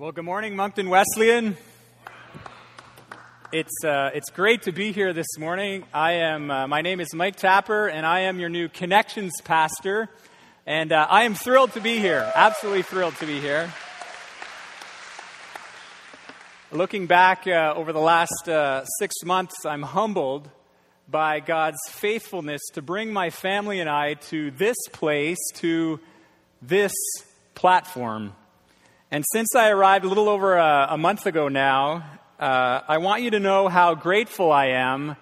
Well, good morning, Moncton Wesleyan. It's, uh, it's great to be here this morning. I am, uh, my name is Mike Tapper, and I am your new Connections Pastor. And uh, I am thrilled to be here, absolutely thrilled to be here. Looking back uh, over the last uh, six months, I'm humbled by God's faithfulness to bring my family and I to this place, to this platform. And since I arrived a little over a, a month ago now, uh, I want you to know how grateful I am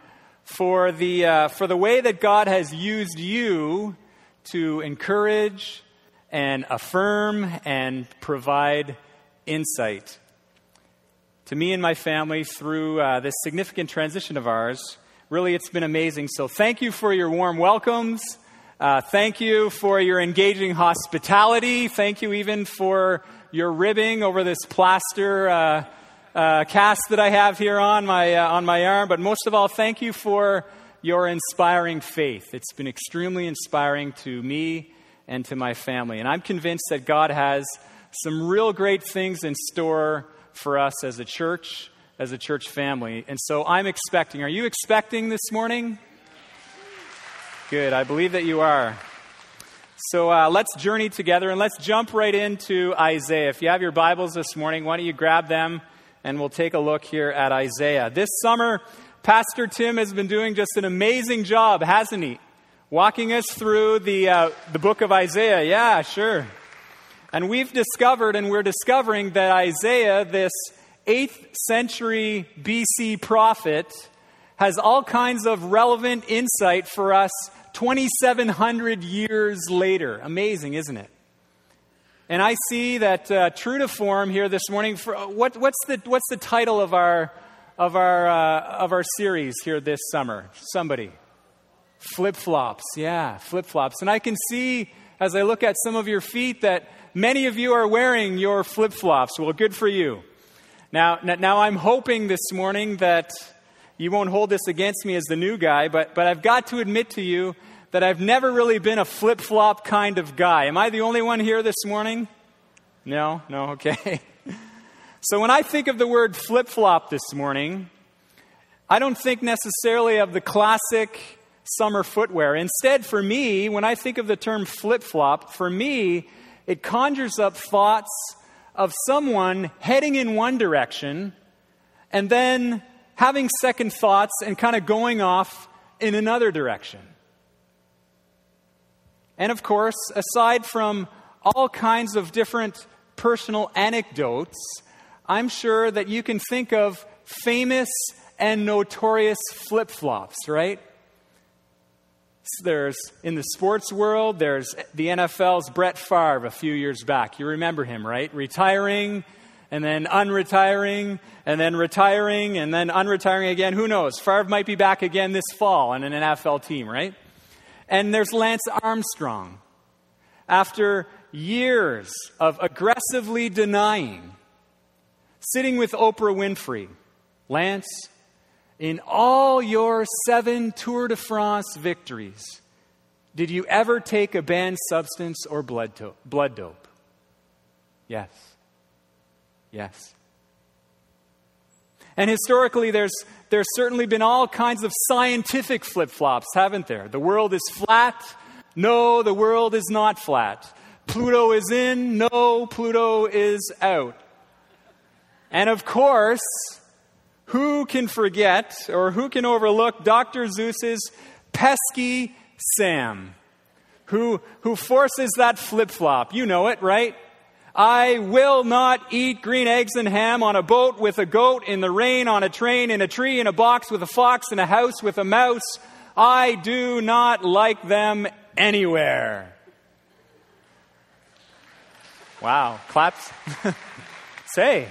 for the, uh, for the way that God has used you to encourage and affirm and provide insight to me and my family through uh, this significant transition of ours. Really, it's been amazing. So, thank you for your warm welcomes. Uh, thank you for your engaging hospitality. Thank you even for your ribbing over this plaster uh, uh, cast that I have here on my, uh, on my arm. But most of all, thank you for your inspiring faith. It's been extremely inspiring to me and to my family. And I'm convinced that God has some real great things in store for us as a church, as a church family. And so I'm expecting. Are you expecting this morning? Good. I believe that you are. So uh, let's journey together and let's jump right into Isaiah. If you have your Bibles this morning, why don't you grab them and we'll take a look here at Isaiah. This summer, Pastor Tim has been doing just an amazing job, hasn't he? Walking us through the, uh, the book of Isaiah. Yeah, sure. And we've discovered and we're discovering that Isaiah, this 8th century BC prophet, has all kinds of relevant insight for us 2,700 years later. Amazing, isn't it? And I see that uh, true to form here this morning. For, uh, what, what's, the, what's the title of our, of, our, uh, of our series here this summer? Somebody. Flip flops. Yeah, flip flops. And I can see as I look at some of your feet that many of you are wearing your flip flops. Well, good for you. Now, now I'm hoping this morning that you won't hold this against me as the new guy, but, but I've got to admit to you that I've never really been a flip flop kind of guy. Am I the only one here this morning? No? No? Okay. so when I think of the word flip flop this morning, I don't think necessarily of the classic summer footwear. Instead, for me, when I think of the term flip flop, for me, it conjures up thoughts of someone heading in one direction and then having second thoughts and kind of going off in another direction. And of course, aside from all kinds of different personal anecdotes, I'm sure that you can think of famous and notorious flip flops, right? There's in the sports world, there's the NFL's Brett Favre a few years back. You remember him, right? Retiring and then unretiring and then retiring and then unretiring again. Who knows? Favre might be back again this fall on an NFL team, right? And there's Lance Armstrong. After years of aggressively denying, sitting with Oprah Winfrey, Lance, in all your seven Tour de France victories, did you ever take a banned substance or blood, to- blood dope? Yes. Yes. And historically, there's, there's certainly been all kinds of scientific flip flops, haven't there? The world is flat. No, the world is not flat. Pluto is in. No, Pluto is out. And of course, who can forget or who can overlook Dr. Seuss's pesky Sam, who, who forces that flip flop? You know it, right? I will not eat green eggs and ham on a boat with a goat, in the rain, on a train, in a tree, in a box with a fox, in a house with a mouse. I do not like them anywhere. Wow, claps. Say,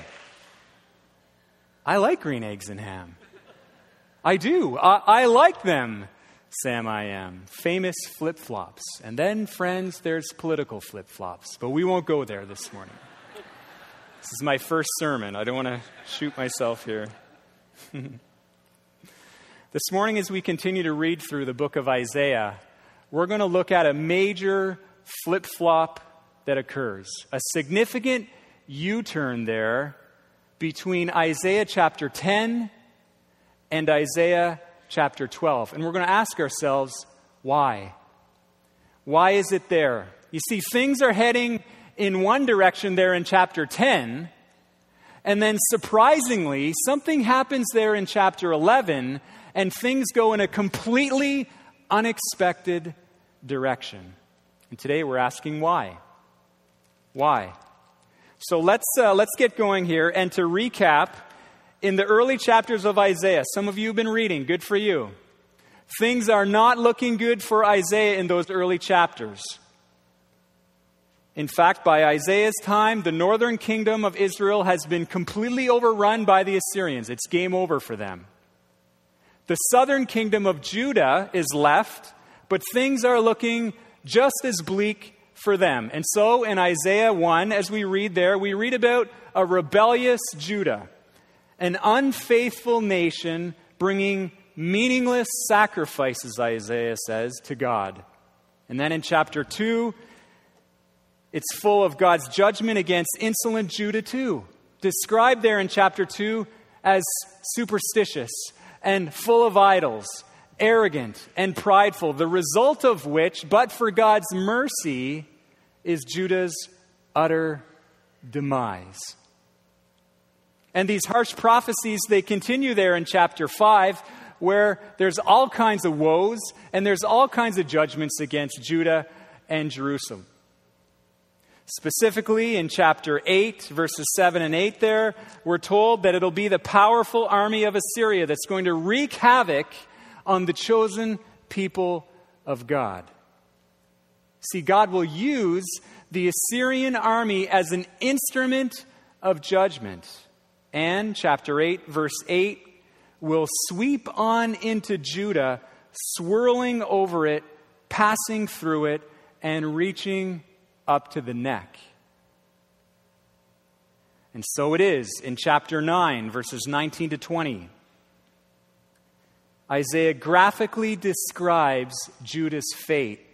I like green eggs and ham. I do. I, I like them. Sam I am. Famous flip flops. And then, friends, there's political flip flops. But we won't go there this morning. This is my first sermon. I don't want to shoot myself here. this morning, as we continue to read through the book of Isaiah, we're going to look at a major flip flop that occurs, a significant U turn there between Isaiah chapter 10 and Isaiah chapter 12. And we're going to ask ourselves, why? Why is it there? You see, things are heading in one direction there in chapter 10, and then surprisingly, something happens there in chapter 11, and things go in a completely unexpected direction. And today we're asking why. Why? So let's, uh, let's get going here. And to recap, in the early chapters of Isaiah, some of you have been reading, good for you. Things are not looking good for Isaiah in those early chapters. In fact, by Isaiah's time, the northern kingdom of Israel has been completely overrun by the Assyrians. It's game over for them. The southern kingdom of Judah is left, but things are looking just as bleak for them. And so in Isaiah 1, as we read there, we read about a rebellious Judah, an unfaithful nation bringing meaningless sacrifices, Isaiah says, to God. And then in chapter 2, it's full of God's judgment against insolent Judah, too. Described there in chapter 2 as superstitious and full of idols, arrogant and prideful, the result of which, but for God's mercy, is Judah's utter demise. And these harsh prophecies, they continue there in chapter 5, where there's all kinds of woes and there's all kinds of judgments against Judah and Jerusalem. Specifically, in chapter 8, verses 7 and 8, there, we're told that it'll be the powerful army of Assyria that's going to wreak havoc on the chosen people of God. See, God will use the Assyrian army as an instrument of judgment. And chapter 8, verse 8, will sweep on into Judah, swirling over it, passing through it, and reaching up to the neck. And so it is in chapter 9, verses 19 to 20. Isaiah graphically describes Judah's fate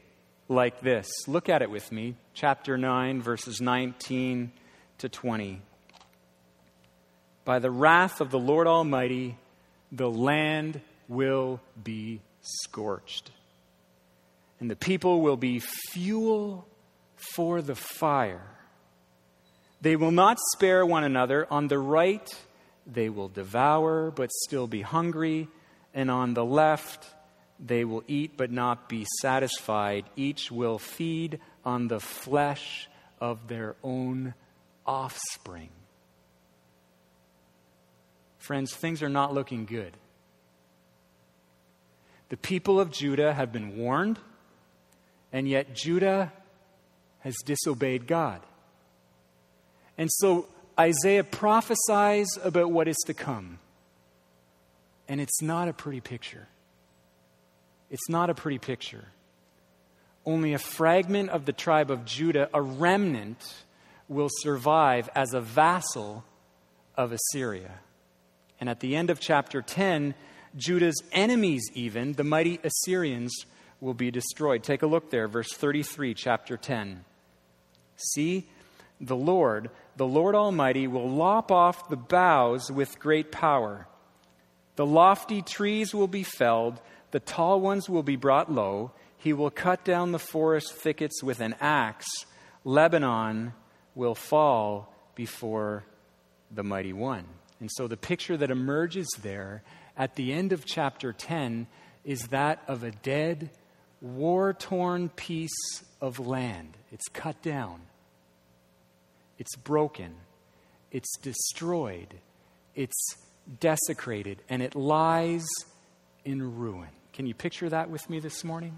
like this. Look at it with me. Chapter 9, verses 19 to 20. By the wrath of the Lord Almighty, the land will be scorched, and the people will be fuel for the fire. They will not spare one another. On the right, they will devour, but still be hungry, and on the left, they will eat but not be satisfied. Each will feed on the flesh of their own offspring. Friends, things are not looking good. The people of Judah have been warned, and yet Judah has disobeyed God. And so Isaiah prophesies about what is to come. And it's not a pretty picture. It's not a pretty picture. Only a fragment of the tribe of Judah, a remnant, will survive as a vassal of Assyria. And at the end of chapter 10, Judah's enemies, even, the mighty Assyrians, will be destroyed. Take a look there, verse 33, chapter 10. See, the Lord, the Lord Almighty, will lop off the boughs with great power. The lofty trees will be felled, the tall ones will be brought low. He will cut down the forest thickets with an axe. Lebanon will fall before the mighty one. And so the picture that emerges there at the end of chapter 10 is that of a dead, war torn piece of land. It's cut down, it's broken, it's destroyed, it's desecrated, and it lies in ruin. Can you picture that with me this morning?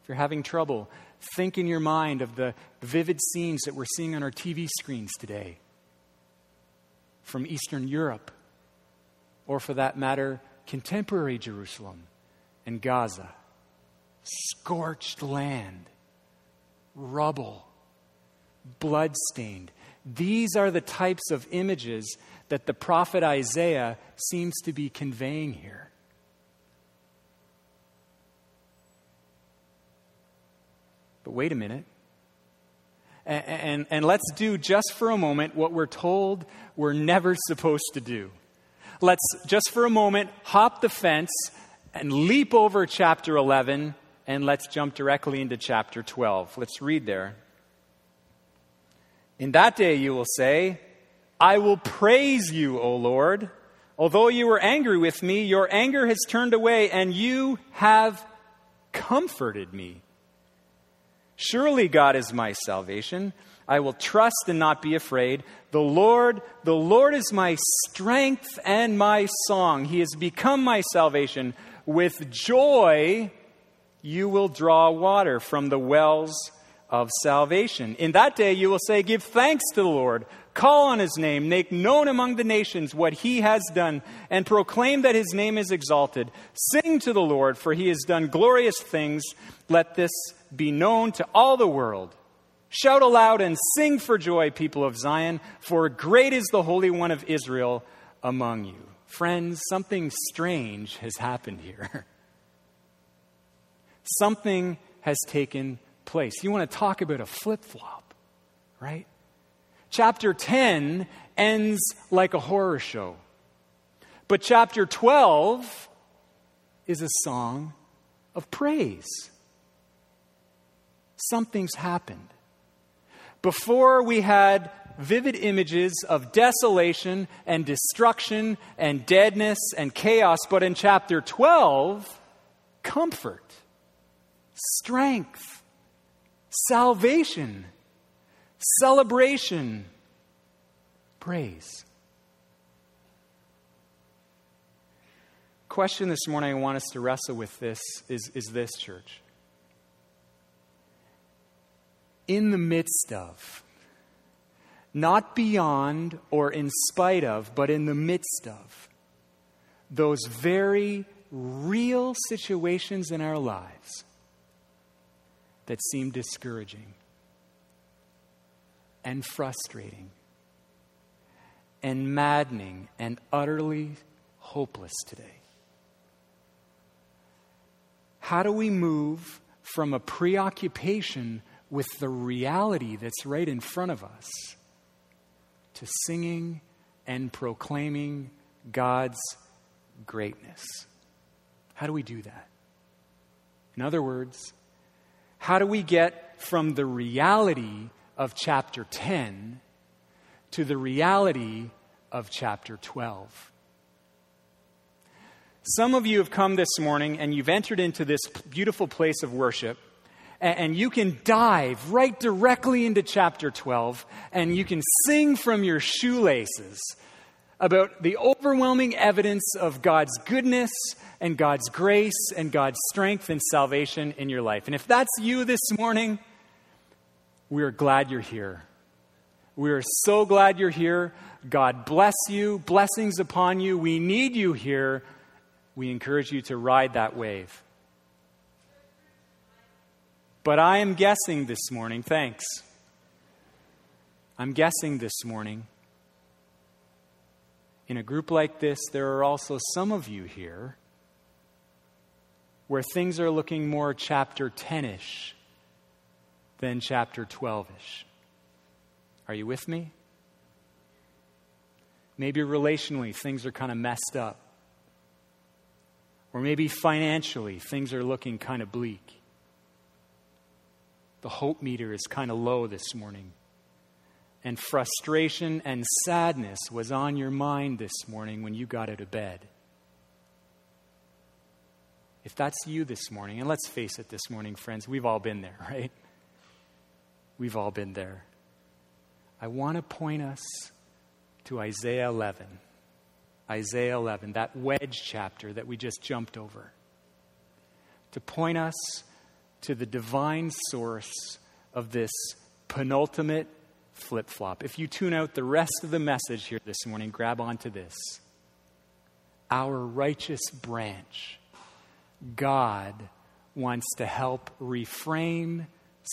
If you're having trouble, think in your mind of the vivid scenes that we're seeing on our TV screens today from Eastern Europe, or for that matter, contemporary Jerusalem and Gaza. Scorched land, rubble, bloodstained. These are the types of images that the prophet Isaiah seems to be conveying here. But wait a minute. And, and, let's do just for a moment what we're told we're never supposed to do. Let's just for a moment hop the fence and leap over chapter 11 and let's jump directly into chapter 12. Let's read there. In that day you will say, I will praise you, O Lord. Although you were angry with me, your anger has turned away, and you have comforted me. Surely God is my salvation. I will trust and not be afraid. The Lord, the Lord is my strength and my song. He has become my salvation. With joy, you will draw water from the wells of salvation. In that day, you will say, Give thanks to the Lord, call on his name, make known among the nations what he has done, and proclaim that his name is exalted. Sing to the Lord, for he has done glorious things. Let this be known to all the world. Shout aloud and sing for joy, people of Zion, for great is the Holy One of Israel among you. Friends, something strange has happened here. something has taken place. You want to talk about a flip flop, right? Chapter 10 ends like a horror show. But chapter 12 is a song of praise. Something's happened. Before we had vivid images of desolation and destruction and deadness and chaos, but in chapter 12, comfort, strength, salvation, celebration, praise. Question this morning I want us to wrestle with this is, is this, church. In the midst of, not beyond or in spite of, but in the midst of those very real situations in our lives that seem discouraging and frustrating and maddening and utterly hopeless today. How do we move from a preoccupation with the reality that's right in front of us to singing and proclaiming God's greatness? How do we do that? In other words, how do we get from the reality of chapter 10 to the reality of chapter 12? Some of you have come this morning and you've entered into this beautiful place of worship, and you can dive right directly into chapter 12 and you can sing from your shoelaces about the overwhelming evidence of God's goodness and God's grace and God's strength and salvation in your life. And if that's you this morning, we are glad you're here. We are so glad you're here. God bless you. Blessings upon you. We need you here. We encourage you to ride that wave. But I am guessing this morning, thanks. I'm guessing this morning in a group like this, there are also some of you here where things are looking more chapter 10 ish than chapter 12 ish. Are you with me? Maybe relationally, things are kind of messed up. Or maybe financially, things are looking kind of bleak. The hope meter is kind of low this morning and frustration and sadness was on your mind this morning when you got out of bed. If that's you this morning, and let's face it this morning, friends, we've all been there, right? We've all been there. I want to point us to Isaiah 11. Isaiah 11, that wedge chapter that we just jumped over. To point us to the divine source of this penultimate flip flop. If you tune out the rest of the message here this morning, grab onto this. Our righteous branch, God wants to help reframe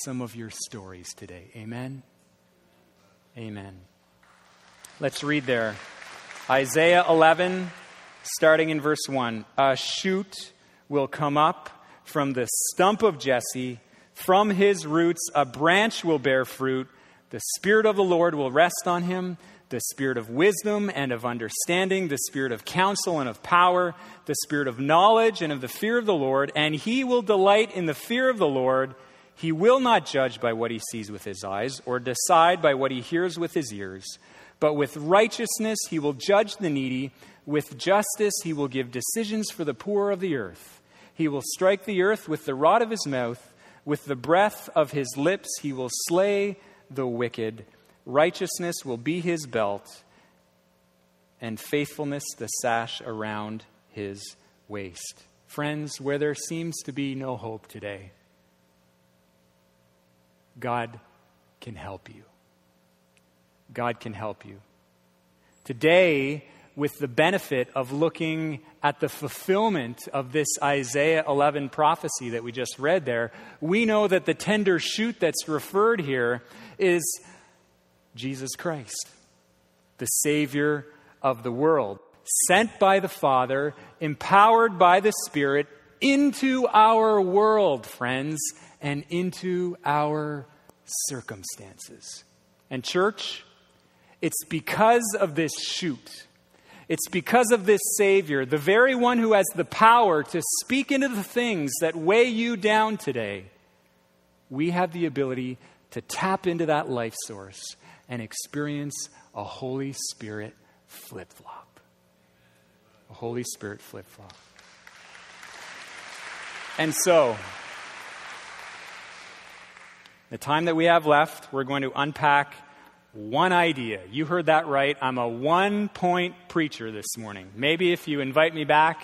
some of your stories today. Amen? Amen. Let's read there. Isaiah 11, starting in verse 1. A shoot will come up from the stump of Jesse, from his roots, a branch will bear fruit. The Spirit of the Lord will rest on him the Spirit of wisdom and of understanding, the Spirit of counsel and of power, the Spirit of knowledge and of the fear of the Lord. And he will delight in the fear of the Lord. He will not judge by what he sees with his eyes or decide by what he hears with his ears. But with righteousness he will judge the needy. With justice he will give decisions for the poor of the earth. He will strike the earth with the rod of his mouth. With the breath of his lips he will slay the wicked. Righteousness will be his belt, and faithfulness the sash around his waist. Friends, where there seems to be no hope today, God can help you. God can help you. Today, with the benefit of looking at the fulfillment of this Isaiah 11 prophecy that we just read there, we know that the tender shoot that's referred here is Jesus Christ, the Savior of the world, sent by the Father, empowered by the Spirit into our world, friends, and into our circumstances. And, church, it's because of this shoot. It's because of this Savior, the very one who has the power to speak into the things that weigh you down today. We have the ability to tap into that life source and experience a Holy Spirit flip flop. A Holy Spirit flip flop. And so, the time that we have left, we're going to unpack one idea. You heard that right. I'm a one point preacher this morning. Maybe if you invite me back,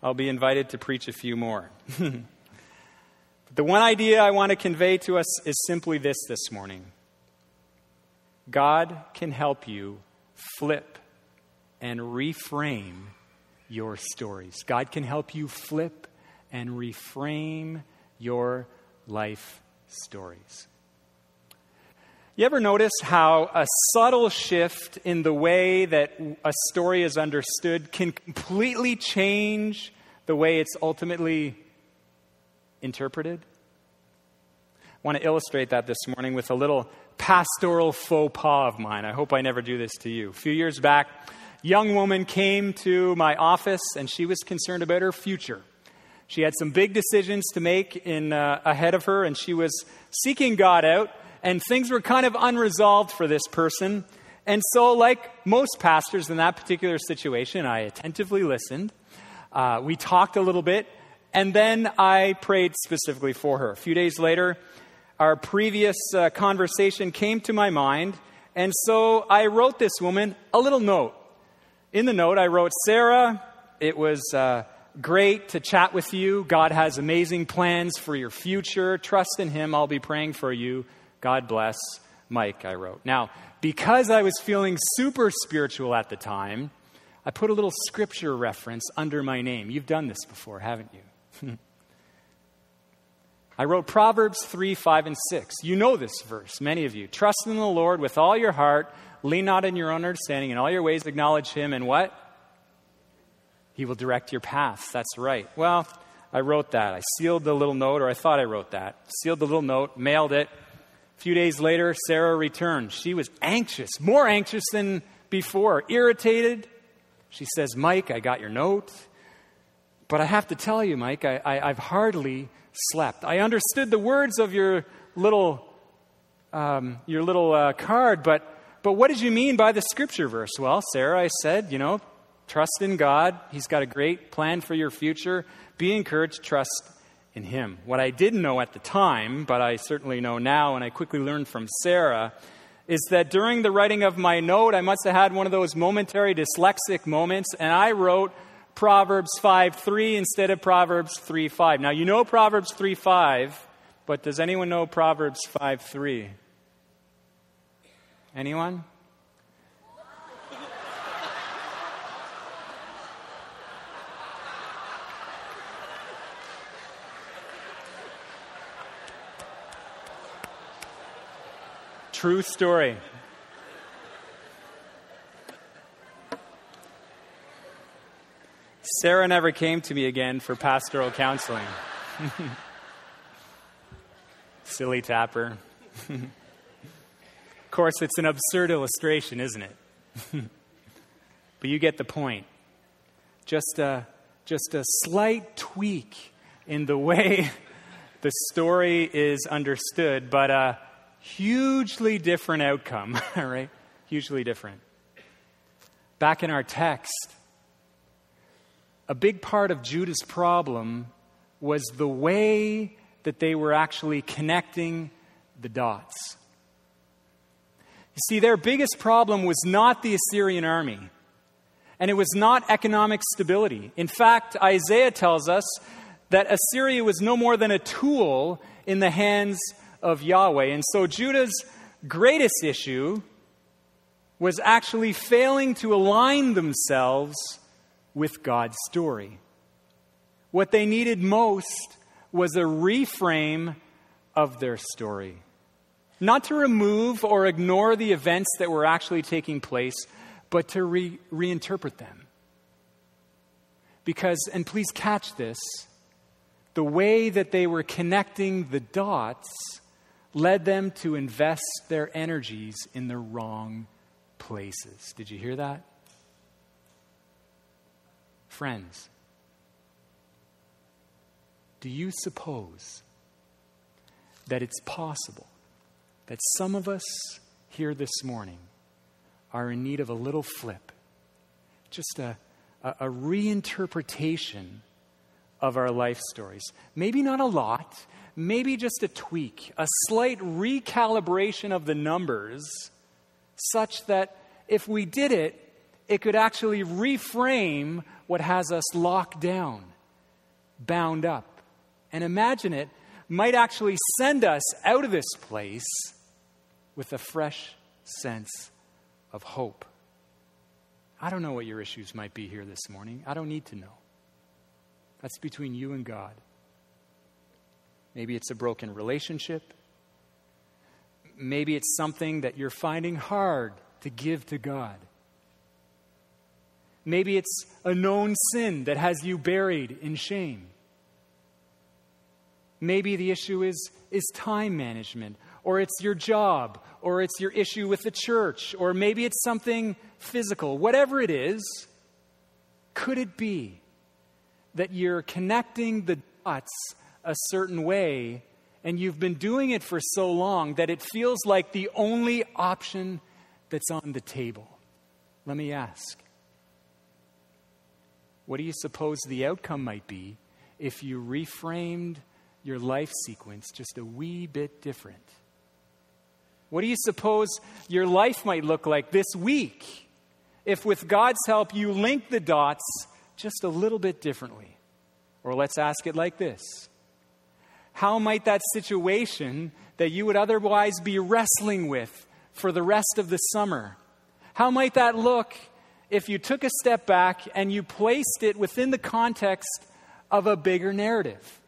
I'll be invited to preach a few more. the one idea I want to convey to us is simply this this morning God can help you flip and reframe your stories. God can help you flip and reframe your life stories. You ever notice how a subtle shift in the way that a story is understood can completely change the way it's ultimately interpreted? I want to illustrate that this morning with a little pastoral faux pas of mine. I hope I never do this to you. A few years back, young woman came to my office and she was concerned about her future. She had some big decisions to make in, uh, ahead of her, and she was seeking God out, and things were kind of unresolved for this person. And so, like most pastors in that particular situation, I attentively listened. Uh, we talked a little bit, and then I prayed specifically for her. A few days later, our previous uh, conversation came to my mind, and so I wrote this woman a little note. In the note, I wrote, Sarah, it was uh, great to chat with you. God has amazing plans for your future. Trust in Him. I'll be praying for you. God bless. Mike, I wrote. Now, because I was feeling super spiritual at the time, I put a little scripture reference under my name. You've done this before, haven't you? I wrote Proverbs 3, 5, and 6. You know this verse, many of you. Trust in the Lord with all your heart, lean not in your own understanding, in all your ways acknowledge Him, and what? He will direct your path. That's right. Well, I wrote that. I sealed the little note, or I thought I wrote that. Sealed the little note, mailed it. A few days later, Sarah returned. She was anxious, more anxious than before, irritated. She says, Mike, I got your note. But I have to tell you, Mike, I, I've hardly slept. I understood the words of your little, um, your little uh, card, but, but what did you mean by the scripture verse? Well, Sarah, I said, you know, trust in God. He's got a great plan for your future. Be encouraged, trust in Him. What I didn't know at the time, but I certainly know now, and I quickly learned from Sarah, is that during the writing of my note, I must have had one of those momentary dyslexic moments, and I wrote Proverbs 5 3 instead of Proverbs 3 5. Now, you know Proverbs 3 5, but does anyone know Proverbs 5 3? Anyone? True story. Sarah never came to me again for pastoral counseling. Silly tapper. Of course, it's an absurd illustration, isn't it? but you get the point. Just a, just a slight tweak in the way the story is understood, but a hugely different outcome, right? Hugely different. Back in our text, a big part of Judah's problem was the way that they were actually connecting the dots. You see, their biggest problem was not the Assyrian army, and it was not economic stability. In fact, Isaiah tells us that Assyria was no more than a tool in the hands of Yahweh. And so Judah's greatest issue was actually failing to align themselves with God's story. What they needed most was a reframe of their story. Not to remove or ignore the events that were actually taking place, but to re- reinterpret them. Because, and please catch this, the way that they were connecting the dots led them to invest their energies in the wrong places. Did you hear that? Friends, do you suppose that it's possible that some of us here this morning are in need of a little flip? Just a, a, a reinterpretation of our life stories. Maybe not a lot, maybe just a tweak, a slight recalibration of the numbers, such that if we did it, it could actually reframe what has us locked down, bound up. And imagine it might actually send us out of this place with a fresh sense of hope. I don't know what your issues might be here this morning. I don't need to know. That's between you and God. Maybe it's a broken relationship. Maybe it's something that you're finding hard to give to God. Maybe it's a known sin that has you buried in shame. Maybe the issue is, is time management, or it's your job, or it's your issue with the church, or maybe it's something physical. Whatever it is, could it be that you're connecting the dots a certain way and you've been doing it for so long that it feels like the only option that's on the table? Let me ask what do you suppose the outcome might be if you reframed your life sequence just a wee bit different? What do you suppose your life might look like this week if, with God's help, you link the dots just a little bit differently? Or let's ask it like this How might that situation that you would otherwise be wrestling with for the rest of the summer, how might that look if you took a step back and you placed it within the context of a bigger narrative?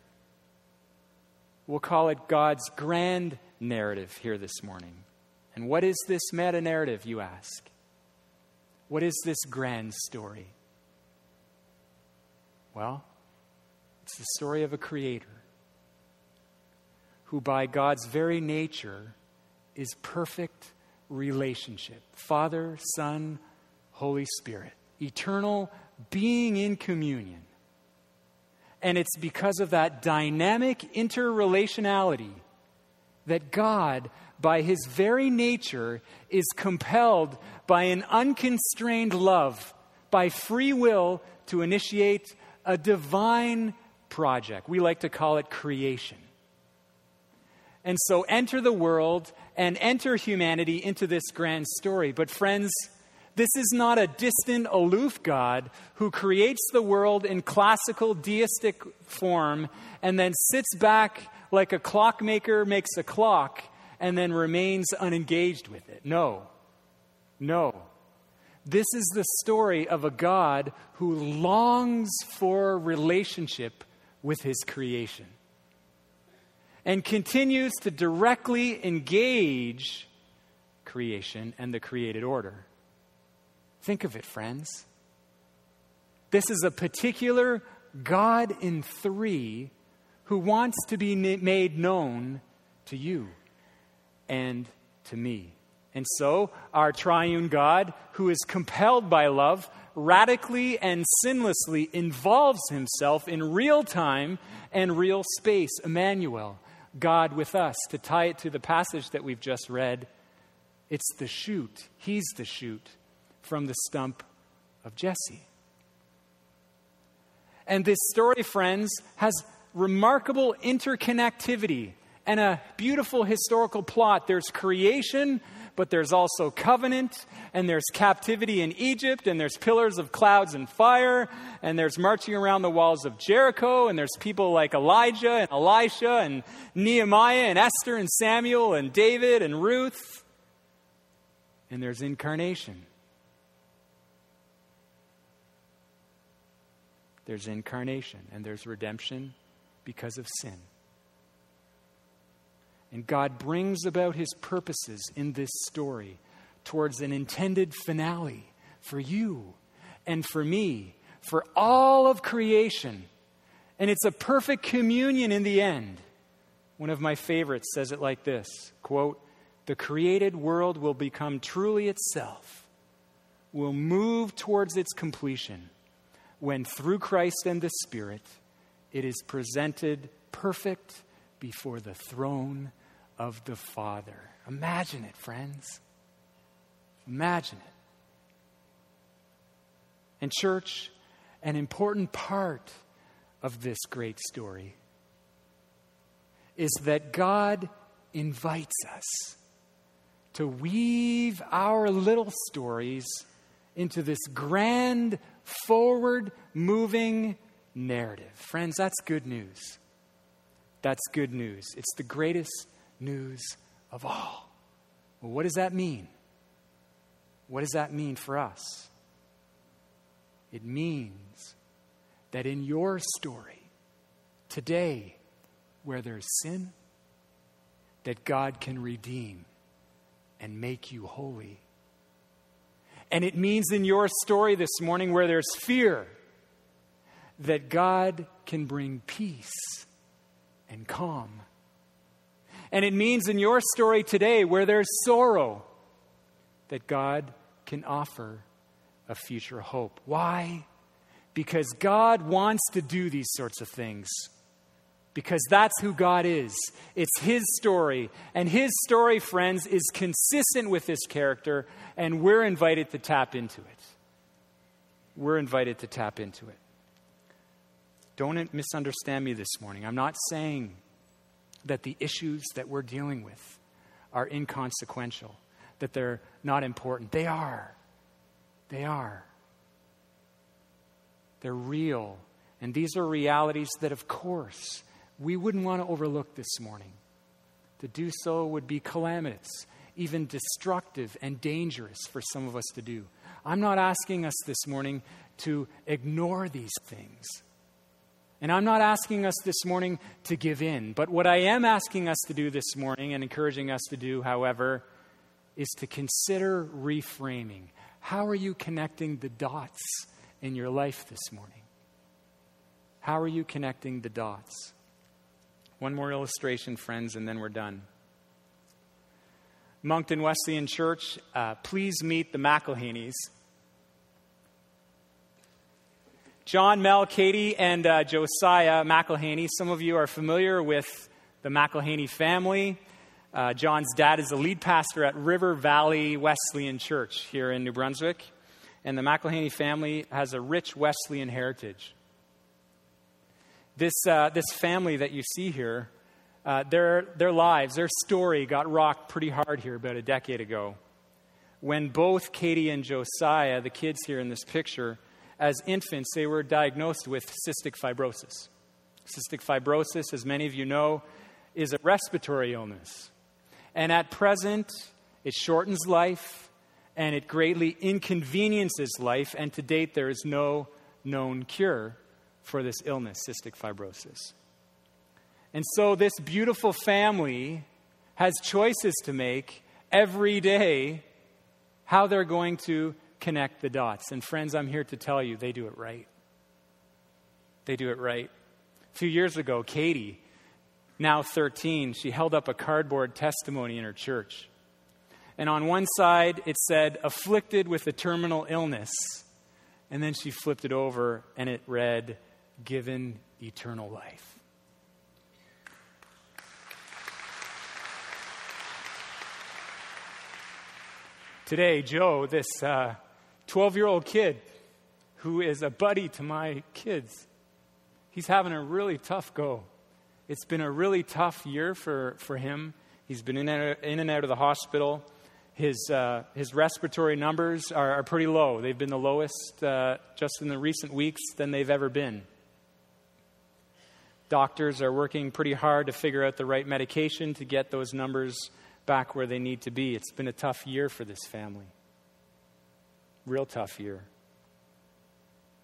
We'll call it God's grand narrative here this morning. And what is this meta narrative, you ask? What is this grand story? Well, it's the story of a creator who, by God's very nature, is perfect relationship Father, Son, Holy Spirit, eternal being in communion. And it's because of that dynamic interrelationality that God, by his very nature, is compelled by an unconstrained love, by free will, to initiate a divine project. We like to call it creation. And so enter the world and enter humanity into this grand story. But, friends, this is not a distant, aloof God who creates the world in classical deistic form and then sits back like a clockmaker makes a clock and then remains unengaged with it. No. No. This is the story of a God who longs for relationship with his creation and continues to directly engage creation and the created order. Think of it, friends. This is a particular God in three who wants to be made known to you and to me. And so, our triune God, who is compelled by love, radically and sinlessly involves himself in real time and real space. Emmanuel, God with us. To tie it to the passage that we've just read, it's the shoot. He's the shoot from the stump of Jesse. And this story, friends, has remarkable interconnectivity and a beautiful historical plot. There's creation, but there's also covenant, and there's captivity in Egypt, and there's pillars of clouds and fire, and there's marching around the walls of Jericho, and there's people like Elijah and Elisha, and Nehemiah, and Esther, and Samuel, and David, and Ruth, and there's incarnation. There's incarnation, and there's redemption because of sin. And God brings about his purposes in this story towards an intended finale for you and for me, for all of creation. And it's a perfect communion in the end. One of my favorites says it like this quote, The created world will become truly itself, will move towards its completion when through Christ and the Spirit it is presented perfect before the throne of the Father. Imagine it, friends. Imagine it. And, church, an important part of this great story is that God invites us to weave our little stories into this grand, forward moving narrative. Friends, that's good news. That's good news. It's the greatest news of all. Well, what does that mean? What does that mean for us? It means that in your story, today, where there's sin, that God can redeem and make you holy. And it means in your story this morning, where there's fear, that God can bring peace and calm and it means in your story today, where there's sorrow, that God can offer a future hope. Why? Because God wants to do these sorts of things. Because that's who God is. It's His story. And His story, friends, is consistent with His character, and we're invited to tap into it. We're invited to tap into it. Don't misunderstand me this morning. I'm not saying that the issues that we're dealing with are inconsequential, that they're not important. They are. They are. They're real. And these are realities that, of course, we wouldn't want to overlook this morning. To do so would be calamitous, even destructive and dangerous for some of us to do. I'm not asking us this morning to ignore these things. And I'm not asking us this morning to give in, but what I am asking us to do this morning and encouraging us to do, however, is to consider reframing. How are you connecting the dots in your life this morning? How are you connecting the dots? One more illustration, friends, and then we're done. Moncton Wesleyan Church, uh, please meet the McElhaney's. John, Mel, Katie, and uh, Josiah McElhaney. Some of you are familiar with the McElhaney family. Uh, John's dad is the lead pastor at River Valley Wesleyan Church here in New Brunswick. And the McElhaney family has a rich Wesleyan heritage. This, uh, this family that you see here, uh, their, their lives, their story got rocked pretty hard here about a decade ago. When both Katie and Josiah, the kids here in this picture, as infants, they were diagnosed with cystic fibrosis. Cystic fibrosis, as many of you know, is a respiratory illness. And at present, it shortens life and it greatly inconveniences life. And to date, there is no known cure for this illness, cystic fibrosis. And so, this beautiful family has choices to make every day how they're going to connect the dots. And friends, I'm here to tell you they do it right. They do it right. A few years ago, Katie, now 13, she held up a cardboard testimony in her church. And on one side, it said, afflicted with a terminal illness. And then she flipped it over and it read, given eternal life. Today, Joe, this uh, 12 uh, year old kid who is a buddy to my kids, he's having a really tough go. It's been a really tough year for, for him. He's been in, in and out of the hospital. His, uh, his respiratory numbers are, are, pretty low. They've been the lowest uh, just in the recent weeks than they've ever been. Doctors are working pretty hard to figure out the right medication to get those numbers back where they need to be. It's been a tough year for this family. Real tough year.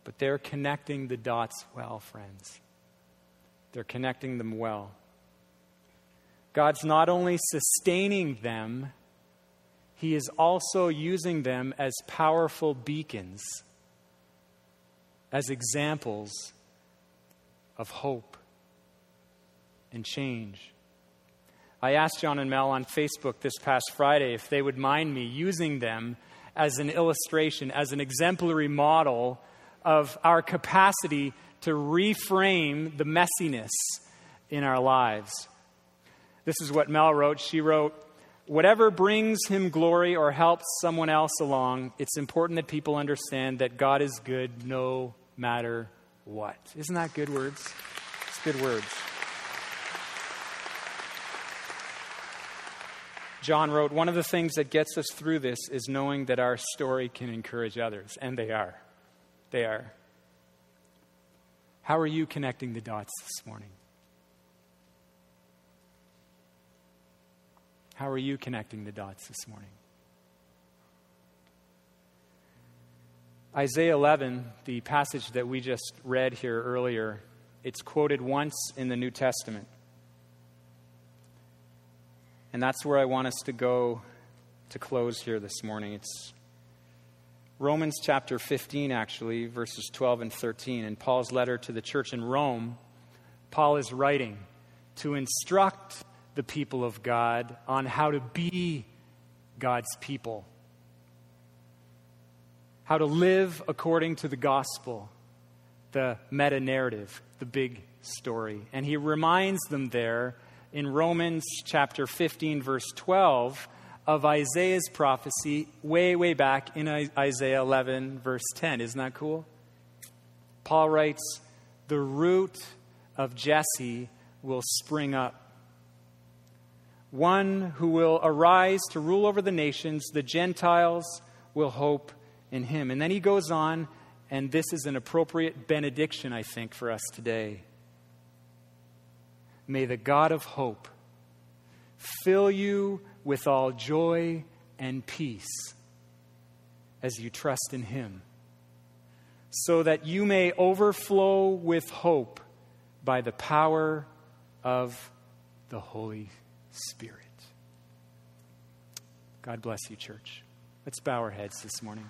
But they're connecting the dots well, friends. They're connecting them well. God's not only sustaining them, He is also using them as powerful beacons, as examples of hope and change. I asked John and Mel on Facebook this past Friday if they would mind me using them as an illustration, as an exemplary model of our capacity to reframe the messiness in our lives. This is what Mel wrote. She wrote, Whatever brings him glory or helps someone else along, it's important that people understand that God is good no matter what. Isn't that good words? It's good words. John wrote, One of the things that gets us through this is knowing that our story can encourage others. And they are. They are. How are you connecting the dots this morning? How are you connecting the dots this morning? Isaiah 11, the passage that we just read here earlier, it's quoted once in the New Testament. And that's where I want us to go to close here this morning. It's Romans chapter 15, actually, verses 12 and 13. In Paul's letter to the church in Rome, Paul is writing to instruct the people of God on how to be God's people, how to live according to the gospel, the meta narrative, the big story. And he reminds them there in Romans chapter 15, verse 12, of Isaiah's prophecy way, way back in Isaiah 11, verse 10. Isn't that cool? Paul writes, The root of Jesse will spring up. One who will arise to rule over the nations, the Gentiles will hope in him. And then he goes on, and this is an appropriate benediction, I think, for us today. May the God of hope fill you with all joy and peace as you trust in Him, so that you may overflow with hope by the power of the Holy Spirit. God bless you, church. Let's bow our heads this morning.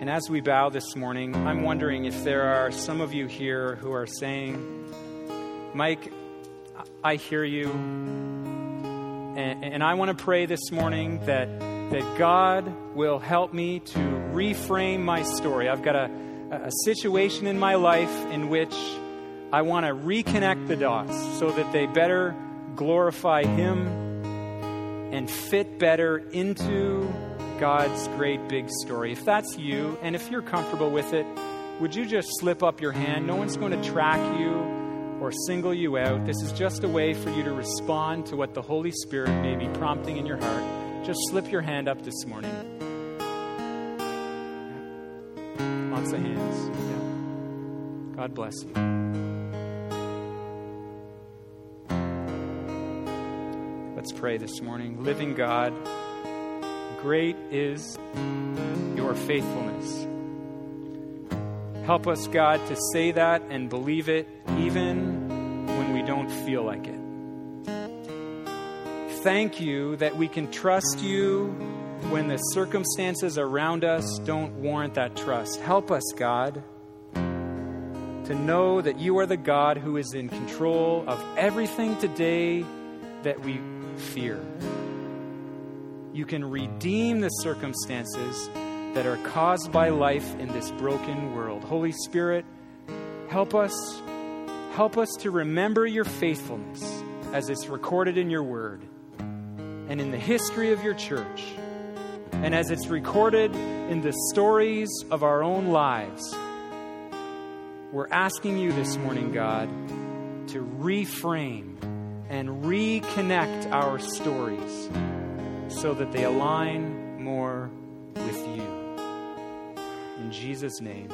And as we bow this morning, I'm wondering if there are some of you here who are saying, Mike, I hear you. And, and I want to pray this morning that, that God will help me to reframe my story. I've got a, a situation in my life in which I want to reconnect the dots so that they better glorify Him and fit better into God's great big story. If that's you, and if you're comfortable with it, would you just slip up your hand? No one's going to track you or single you out. This is just a way for you to respond to what the Holy Spirit may be prompting in your heart. Just slip your hand up this morning. Lots of hands. Yeah. God bless you. Let's pray this morning. Living God, Great is your faithfulness. Help us, God, to say that and believe it even when we don't feel like it. Thank you that we can trust you when the circumstances around us don't warrant that trust. Help us, God, to know that you are the God who is in control of everything today that we fear. You can redeem the circumstances that are caused by life in this broken world. Holy Spirit, help us help us to remember your faithfulness as it's recorded in your word and in the history of your church and as it's recorded in the stories of our own lives. We're asking you this morning, God, to reframe and reconnect our stories so that they align more with you. In Jesus' name.